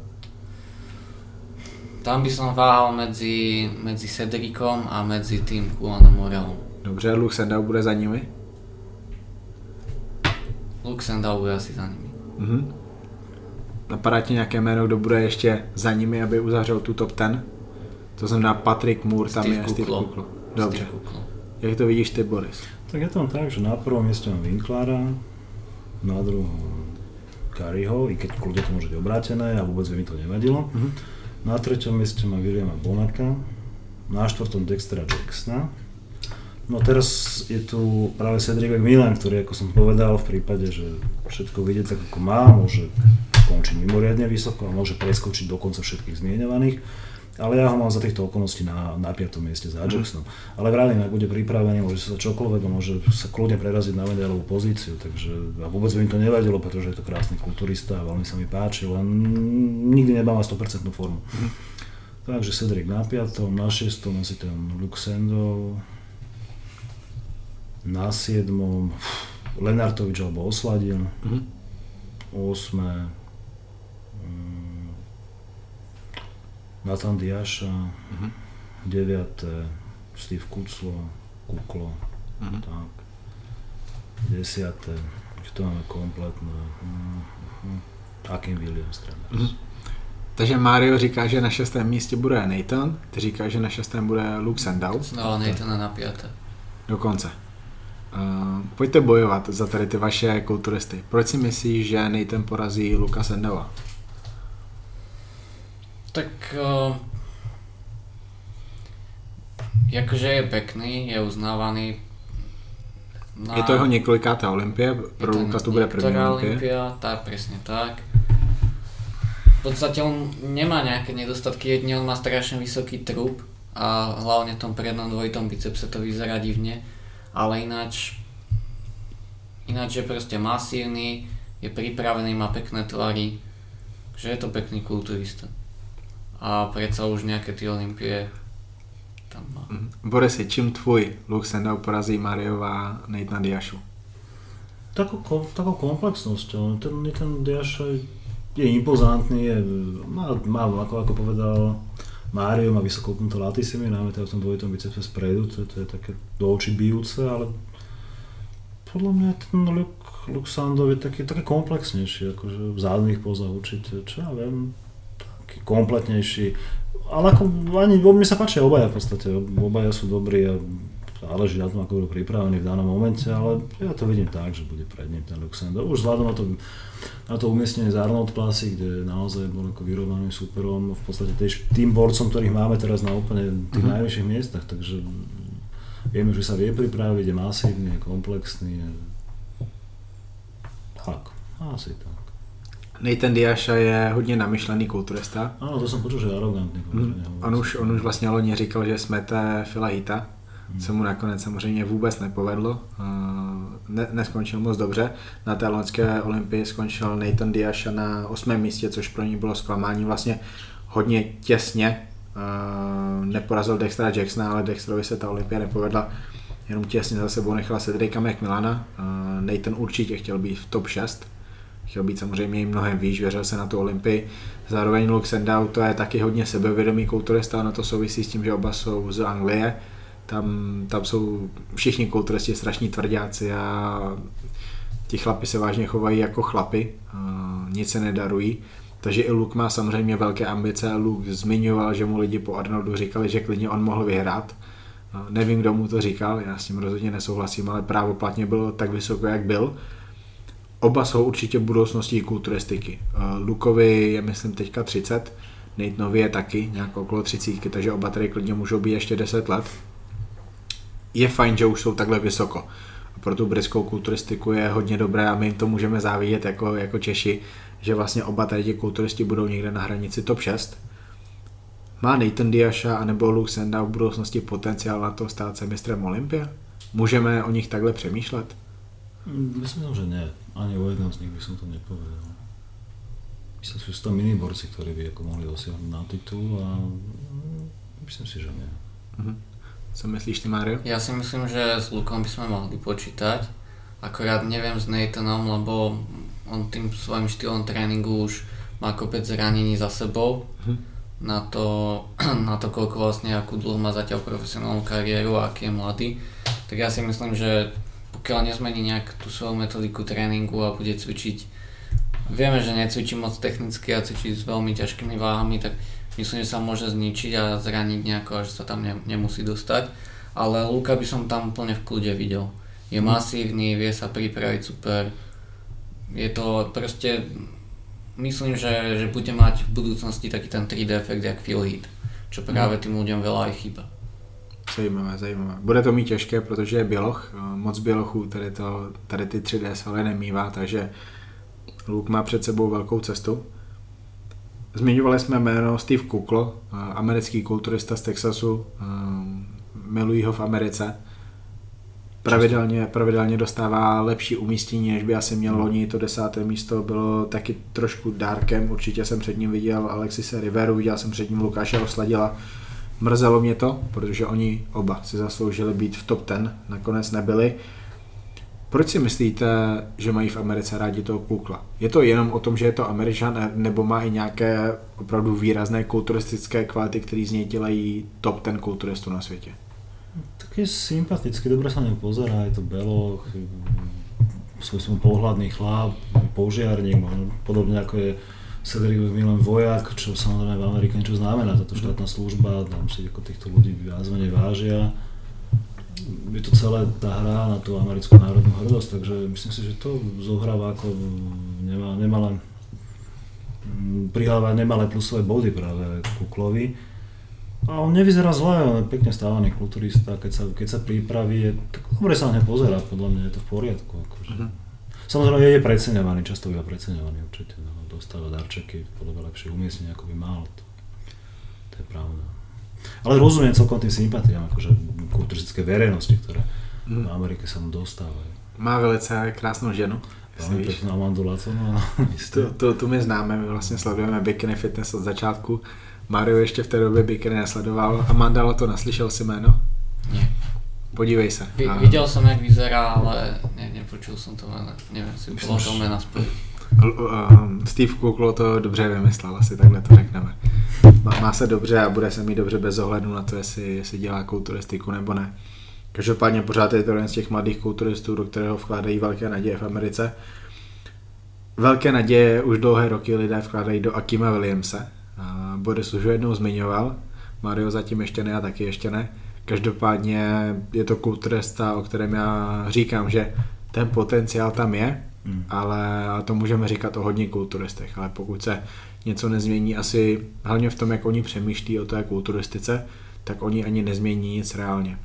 Tam by som váhal medzi, medzi Cedricom a medzi tým Juanom Morelom. Dobře, Luxendau bude za nimi? Luxendau bude asi za nimi. Mhm. Napadá ti nějaké jméno, kdo bude ještě za nimi, aby uzavřel tu top ten? To znamená Patrick Moore, tam Steve je Kuklo. Steve Kuklo. Dobře. Steve Kuklo. Jak to vidíš ty, Boris? Tak je to tak, že na prvom mieste mám Winklára, na druhom Garyho, i keď kľudne to môže byť obrátené a vôbec by mi to nevadilo. Mhm. Na treťom mieste mám Williama Bonaka, na štvrtom Dextera Jacksona. No teraz je tu práve Cedric McMillan, ktorý, ako som povedal, v prípade, že všetko vyjde tak, ako má, môže skončiť mimoriadne vysoko a môže preskočiť dokonca všetkých zmienovaných. Ale ja ho mám za týchto okolností na, na 5. mieste za Jacksonom. Ale vravím, ak bude pripravený, môže sa čokoľvek, môže sa kľudne preraziť na medailovú pozíciu, takže a vôbec by mi to nevadilo, pretože je to krásny kulturista a veľmi sa mi páči, len nikdy nebáva 100% formu. Takže Cedric na 5., na 6. asi ten Luxendo, na 7. Lenartovič alebo Osladil, Mhm. 8. Nathan Diaša, Mhm. 9. Steve Kuclo, Kuklo, Mhm. tak. 10. Už to máme kompletné. Mm, mm. Akim Williams teda. Mhm. Takže Mario říká, že na šestém místě bude Nathan, ty říkáš, že na šestém bude Luxendau. No, Nathana na 5. Dokonce. Uh, pojďte bojovat za tady ty vaše kulturisty. Proč si myslíš, že Nathan porazí Luka Sendova? Tak uh, akože je pekný, je uznávaný. Je to jeho několikátá olympie, pro Luka to bude první olympie. Olympia, tak, presne tak. V podstate on nemá nejaké nedostatky, jedine on má strašne vysoký trup a hlavne v tom prednom dvojitom bicepse to vyzerá divne, ale ináč ináč je proste masívny, je pripravený, má pekné tvary, že je to pekný kulturista. A predsa už nejaké tie olympie tam má. Mhm. Borisi, čím tvůj Luke Sendau porazí Mariova Nathan Diašu? Takou, ko- takou komplexnosťou. Ten, ten Diaš je impozantný, je, má, má ako, ako povedal Mário, má vysoko upnuté latisimy, najmä teda v tom dvojitom bicepse spredu, to, to je také do očí bijúce, ale podľa mňa ten Luke Sandov je taký, taký komplexnejší, akože v zádnych pozách určite, čo ja viem, taký kompletnejší. Ale ako ani, mne sa páčia obaja v podstate, obaja sú dobrí a záleží na tom, ako budú pripravení v danom momente, ale ja to vidím tak, že bude pred ním ten Luxemburg. Už vzhľadom na to, na to umiestnenie z Arnold Classic, kde naozaj bol ako vyrovnaným superom, v podstate tiež tým borcom, ktorých máme teraz na úplne tých Mhm. najvyšších miestach, takže vieme, že sa vie pripraviť, je masívny, je komplexný, je... tak, asi tak. Nathan Diaša je hodně namyšlený kulturista. Áno, to som počul, že je arrogantný. Mm. On, už, on už vlastně loni říkal, že smete Phila Hita, se mu nakonec samozřejmě vůbec nepovedlo. Eh, Ne, neskončil moc dobře. Na té loňské olympii skončil Nathan Diasha na osmém místě, což pro ní bylo zklamání vlastně hodně těsně Uh, neporazil Dextra Jacksona, ale Dexterovi se ta Olympia nepovedla. Jenom těsně za sebou nechala Cedrika McMillana. Uh, Nathan určitě chtěl být v top 6. Chtěl být samozřejmě i mnohem výš, věřil se na tu Olympii. Zároveň Luke Sandow to je taky hodně sebevědomý kulturista, na to souvisí s tím, že oba jsou z Anglie. Tam, tam jsou všichni kulturisti strašní tvrdáci a ti chlapi se vážně chovají jako chlapi, nic se nedarují. Takže i Luke má samozřejmě velké ambice. Luke zmiňoval, že mu lidi po Arnoldu říkali, že klidně on mohl vyhrát. Nevím, kdo mu to říkal, já s tím rozhodně nesouhlasím, ale právoplatně byl tak vysoko, jak byl. Oba jsou určitě budoucností kulturistiky. Lukovi je, myslím, teďka 30, Nate je taky nějak okolo 30, takže oba tady klidně můžou být ještě 10 let. Je fajn, že už jsou takhle vysoko pro tu britskou kulturistiku je hodně dobré a my jim to můžeme závidět jako, jako Češi, že vlastně oba tady ti kulturisti budou někde na hranici top 6. Má Nathan Diasha anebo Luke Senda v budoucnosti potenciál na to stát se mistrem Olympia? Můžeme o nich takhle přemýšlet? Myslím, že ne. Ani o jednom z nich by som to nepovedal. Myslím si, že sú tam iní borci, ktorí by ako mohli dosiahnuť na titul a myslím si, že nie. Uh-huh. Co myslíš ty, Mario? Ja si myslím, že s Lukom by sme mohli počítať. Akorát neviem s Nathanom, lebo on tým svojím štýlom tréningu už má kopec zranení za sebou. Hm. Na, to, na to, koľko vlastne, akú dlho má zatiaľ profesionálnu kariéru a aký je mladý. Tak ja si myslím, že pokiaľ nezmení nejak tú svoju metodiku tréningu a bude cvičiť Vieme, že necvičí moc technicky a cvičí s veľmi ťažkými váhami, tak myslím, že sa môže zničiť a zraniť nejako a že sa tam ne, nemusí dostať. Ale Luka by som tam úplne v kľude videl. Je mm. masívny, vie sa pripraviť super. Je to proste, myslím, že, že bude mať v budúcnosti taký ten 3D efekt jak Phil Heath, čo práve tým ľuďom veľa aj chýba. Zajímavé, zajímavé. Bude to mít těžké, protože je běloch, moc bělochů tady, to, tady ty 3D svaly nemývá, takže Luke má před sebou velkou cestu. Zmiňovali jsme jméno Steve Kuklo, americký kulturista z Texasu, milují ho v Americe. Pravidelně, pravidelně dostává lepší umístění, než by asi měl loni. To desáté místo bylo taky trošku dárkem. Určitě jsem před ním viděl Alexise Riveru, viděl jsem před ním Lukáše Osladila. Mrzelo mě to, protože oni oba si zasloužili být v top 10, nakonec nebyli. Proč si myslíte, že mají v Americe rádi toho kukla? Je to jenom o tom, že je to Američan, nebo má i nějaké opravdu výrazné kulturistické kvality, které z něj dělají top ten kulturistu na světě? Tak je sympatický, dobre sa ňu pozerá, je to beloch, svoj pohľadný chlap, požiarník, podobne ako je Cedric Milan vojak, čo samozrejme v Amerike niečo znamená, táto štátna služba, tam si ako týchto ľudí viac menej vážia je to celé tá hra na tú americkú národnú hrdosť, takže myslím si, že to zohráva ako nemá, nemalé priháva nemalé plusové body práve Kuklovi. A on nevyzerá zle, on je pekne stávaný kulturista, keď sa, keď sa pripraví, je, tak dobre sa na pozerá, podľa mňa je to v poriadku. Akože. Uh-huh. Samozrejme je preceňovaný, často býva preceňovaný určite, no, dostáva darčeky v podobe lepšie umiestnenia, ako by mal. To, to je pravda. Ale rozumiem celkom tým sympatiám, akože kulturistické verejnosti, ktoré mm. v Amerike sa mu dostávajú. Má velice krásnou ženu. Máme pěknou Amandu Laconu. To, to, to my známe, my vlastně sledujeme bikini fitness od začátku. Mario ještě v té době bikini nesledoval. Amanda Lato, naslyšel si jméno? Ne. Podívej se. Vy, a... Viděl jsem, jak vyzerá, ale ne, nepočul jsem to jméno. Nevím, si bylo to jména spojit. Steve Kuklo to dobře vymyslel, asi takhle to řekneme. Má, má se dobře a bude se mít dobře bez ohledu na to, jestli, jestli dělá kulturistiku nebo ne. Každopádně pořád je to jeden z těch mladých kulturistů, do kterého vkládají velké naděje v Americe. Velké naděje už dlouhé roky lidé vkládají do Akima Williamse. Boris už ho jednou zmiňoval, Mario zatím ještě ne a taky ještě ne. Každopádně je to kulturista, o kterém já říkám, že ten potenciál tam je, Hmm. Ale to můžeme říkat o hodně kulturistech, ale pokud se něco nezmění asi hlavně v tom, jak oni přemýšlí o té kulturistice, tak oni ani nezmění nic reálně.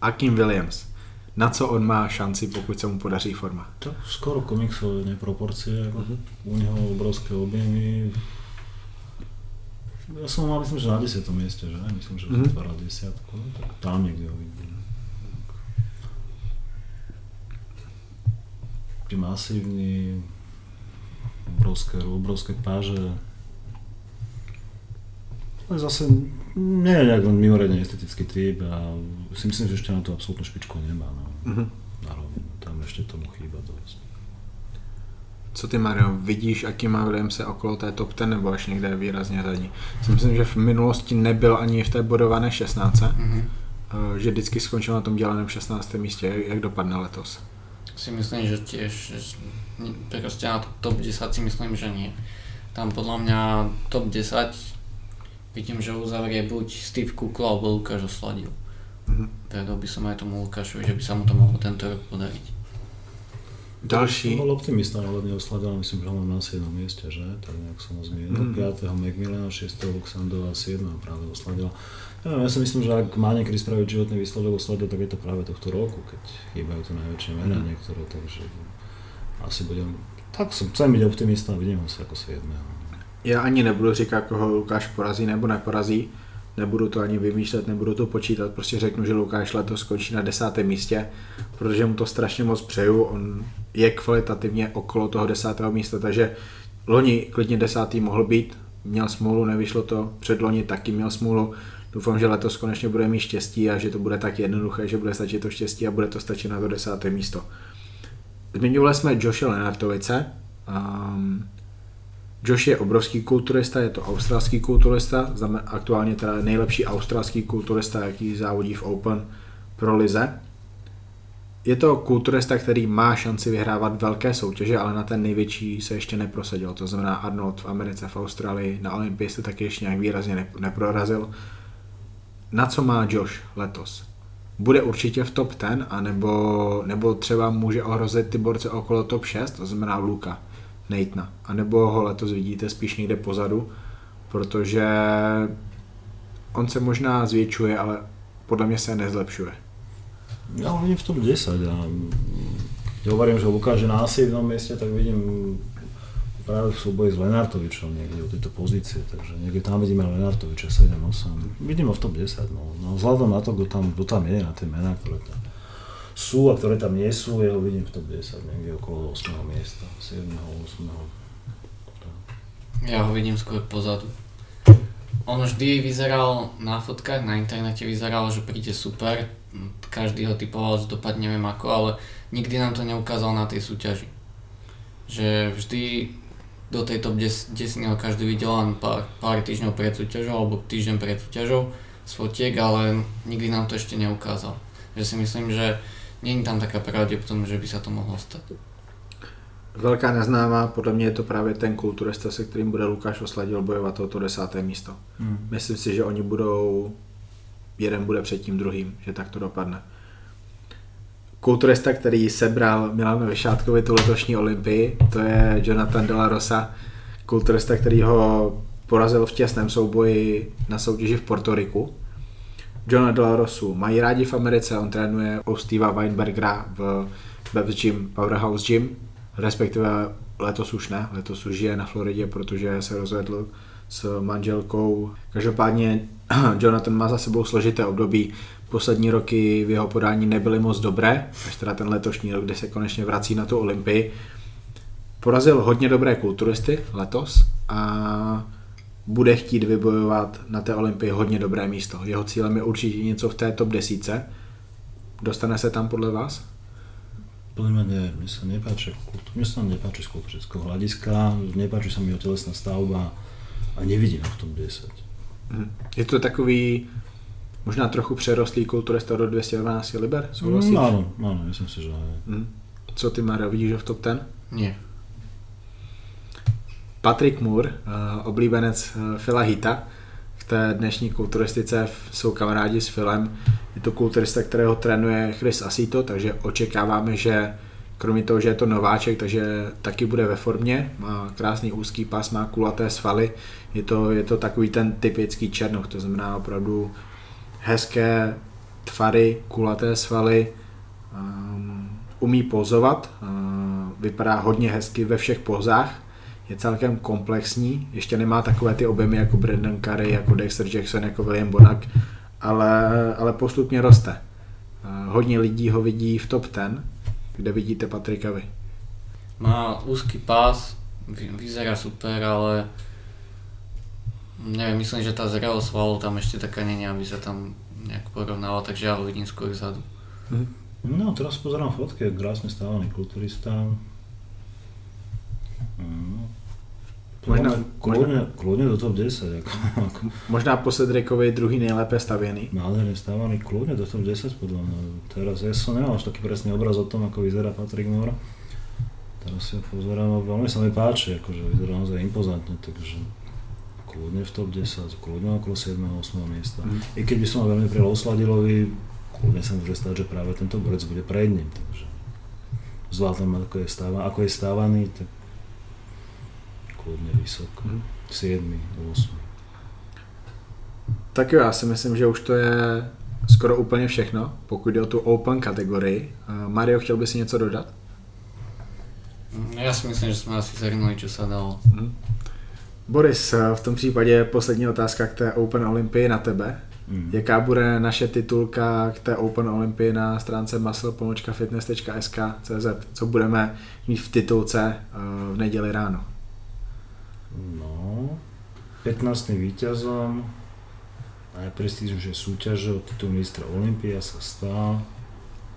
Akim Williams, na co on má šanci, pokud se mu podaří forma? To skoro komiksové proporcie, jako uh-huh. u něho obrovské objemy. Já jsem mal, myslím, že na 10. místě, že? Myslím, že uh-huh. vytváral desiatku, tak tam někde ho vidím. taký masívny, obrovské, obrovské páže. Ale zase nie je nejak mimoriadne estetický typ a si myslím, že ešte na to absolútnu špičku nemá. No. Mhm. Na rovinu. Tam ešte tomu chýba dosť. Co ty, Mario, vidíš, aký má se okolo té top 10 nebo až někde výrazně zadní? Si myslím, že v minulosti nebyl ani v té bodované 16, Mhm. eh, že vždycky skončil na tom dělaném 16. místě. Jak- dopadne letos? Si myslím, že tiež že proste na to top 10 si myslím, že nie. Tam podľa mňa top 10 vidím, že uzavrie buď Steve Kukla alebo Lukáš Osladil. Mhm. Veril by som aj tomu Lukášovi, že by sa mu to mohlo tento rok podariť. Další, Som bol optimista ohľadne osladil, myslím, že ho mám na 7. mieste, že? Tak nejak som ho zmienil. Mhm. 5. Macmillana, 6. Luxandova a 7. práve osladila. Ja, neviem, ja si myslím, že ak má niekedy spraviť životný výsledok osladil, tak je to práve tohto roku, keď chýbajú tu najväčšie mená Mhm. niektoré, takže asi budem... Tak som, chcem byť optimista vidím ho si ako 7. já ani nebudu říkat, koho Lukáš porazí nebo neporazí. Nebudu to ani vymýšlet, nebudu to počítat, prostě řeknu, že Lukáš letos skončí na desátém místě, protože mu to strašně moc přeju. On je kvalitativně okolo toho desátého místa, takže loni klidně desátý mohl být, měl smůlu, nevyšlo to, předloni taky měl smůlu. Doufám, že letos konečně bude mít štěstí a že to bude tak jednoduché, že bude stačit to štěstí a bude to stačit na to desáté místo. Zmiňovali jsme Joshe Lenartovice. Um, Josh je obrovský kulturista, je to australský kulturista, znamená aktuálně teda nejlepší australský kulturista, jaký závodí v Open pro lize. Je to kulturista, který má šanci vyhrávat velké soutěže, ale na ten největší se ještě neprosadil. To znamená Arnold v Americe, v Austrálii, na Olympii se taky ještě nějak výrazně ne- neprorazil. Na co má Josh letos? Bude určitě v top 10, anebo, nebo třeba může ohrozit ty borce okolo top 6, to znamená Luka, Natana, anebo ho letos vidíte spíš někde pozadu, protože on se možná zvětšuje, ale podle mě se nezlepšuje. Ja ho vidím v tom 10 a keď hovorím, že Lukáš je na 7. mieste, tak vidím práve v súboji s Lenartovičom niekde o tejto pozície, takže niekde tam vidíme Lenartoviča 7-8. Vidím ho v top 10, no. no vzhľadom na to, kto tam, kto tam je, na tie mená, ktoré tam sú a ktoré tam nie sú, jeho vidím v top 10, niekde okolo 8. miesta, 7. 8. Ja ho vidím skôr pozadu. On vždy vyzeral na fotkách, na internete vyzeral, že príde super. Každý ho typoval, že dopadne neviem ako, ale nikdy nám to neukázal na tej súťaži. Že vždy do tej top 10 desiny ho každý videl len pár, pár týždňov pred súťažou alebo týždeň pred súťažou z fotiek, ale nikdy nám to ešte neukázal. Že si myslím, že nie je tam taká pravdepodobnosť, že by sa to mohlo stať. Velká neznámá, podle mě je to právě ten kulturista, se kterým bude Lukáš Osladil bojovat o to desáté místo. Hmm. Myslím si, že oni budou, jeden bude před tím druhým, že tak to dopadne. Kulturista, který sebral Milanu Vyšátkovi tu letošní olympii, to je Jonathan De La Rosa, kulturista, který ho porazil v těsném souboji na soutěži v Portoriku. Johna De La Rosu mají rádi v Americe, on trénuje u Steva Weinbergera v Bev's Gym, Powerhouse Gym, respektive letos už ne, letos už žije na Floridě, protože se rozvedl s manželkou. Každopádně Jonathan má za sebou složité období, poslední roky v jeho podání nebyly moc dobré, až teda ten letošní rok, kde se konečně vrací na tu Olympii. Porazil hodně dobré kulturisty letos a bude chtít vybojovat na té Olympii hodně dobré místo. Jeho cílem je určitě něco v té top desíce. Dostane se tam podle vás? Podľa mňa nie, mne sa nepáči, mne sa nepáči z kultúrického hľadiska, nepáči sa mi jeho telesná stavba a nevidím ho v tom 10. Mhm. Je to takový možná trochu přerostlý kulturista do 212 liber, souhlasíš? No, áno, áno, myslím si, že aj. Mhm. Co ty, Mario, vidíš ho v top 10? Nie. Patrick Moore, eh, oblíbenec eh, Phila Hita, v té dnešní kulturistice jsou kamarádi s Philem. Je to kulturista, kterého trénuje Chris Asito, takže očekáváme, že kromě toho, že je to nováček, takže taky bude ve formě, má krásný úzký pas, má kulaté svaly, je to, je to takový ten typický černoch, to znamená opravdu hezké tvary, kulaté svaly, um, umí pozovat, uh, vypadá hodně hezky ve všech pozách, je celkem komplexní, ještě nemá takové ty objemy jako Brandon Curry, jako Dexter Jackson, jako William Bonak, ale, ale postupně roste. Uh, hodně lidí ho vidí v top 10, kde vidíte Patrika vy. Má úzky pás, vy- vyzerá super, ale Neviem, myslím, že tá zrelosť svalov tam ešte taká není, aby sa tam nejak porovnala, takže ja ho vidím skôr vzadu. No, teraz pozerám fotky, je krásne stávaný kulturista. Mm. Možná- kľudne do top 10, ako, ako Možná po Cedricovi druhý nejlépe stavěný. nádherne stávaný, kľudne do top 10 podľa mňa. Teraz ja som nemal až taký presný obraz o tom, ako vyzerá Patrick Moore. Teraz si ho pozerám a veľmi sa mi páči, akože vyzerá naozaj impozantne, takže kľudne v top 10, kľudne okolo 7. 8. miesta. Mhm. I keď by som mal veľmi Osladilovi, kľudne sa môže stať, že práve tento borec bude pred ním, takže vzhľadom ako je, stáva, ako je stávaný, tak kľudne vysoko. Mhm. 7. 8. Tak jo, já si myslím, že už to je skoro úplně všechno, pokud jde o tu open kategorii. Eh, Mario, chtěl by si něco dodat? Mm, Ja si myslím, že sme asi zhrnuli, čo sa dalo. Boris, eh, v tom případě poslední otázka k té Open Olympii na tebe. Mm. Jaká bude naše titulka k té Open Olympii na stránce muscle-fitness.sk.cz? Co budeme mít v titulce eh, v neděli ráno? No, 15. víťazom najprestížnejšej súťaže o titul mistra Olympia sa stal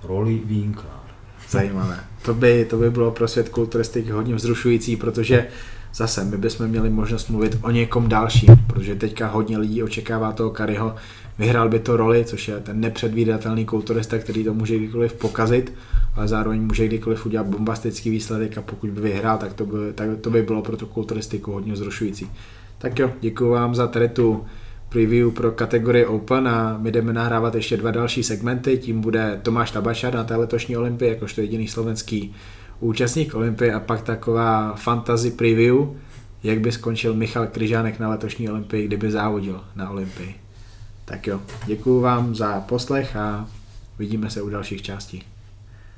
Rolly Winkler. Zajímavé. To by, to by bylo pro svět kulturistiky hodně vzrušující, protože zase my bychom měli možnost mluvit o někom dalším, protože teďka hodně lidí očekává toho Kariho, vyhrál by to roli, což je ten nepředvídatelný kulturista, který to může kdykoliv pokazit, ale zároveň může kdykoliv udělat bombastický výsledek a pokud by vyhrál, tak to by, tak to by bylo pro tu kulturistiku hodně vzrušující. Tak jo, děkuji vám za tady tu preview pro kategorii Open a my jdeme nahrávat ještě dva další segmenty, tím bude Tomáš Tabašar na té letošní Olympii, jakožto jediný slovenský účastník Olympie a pak taková fantasy preview, jak by skončil Michal Kryžánek na letošní Olympii, kdyby závodil na Olympii. Tak jo, děkuji vám za poslech a vidíme se u dalších částí.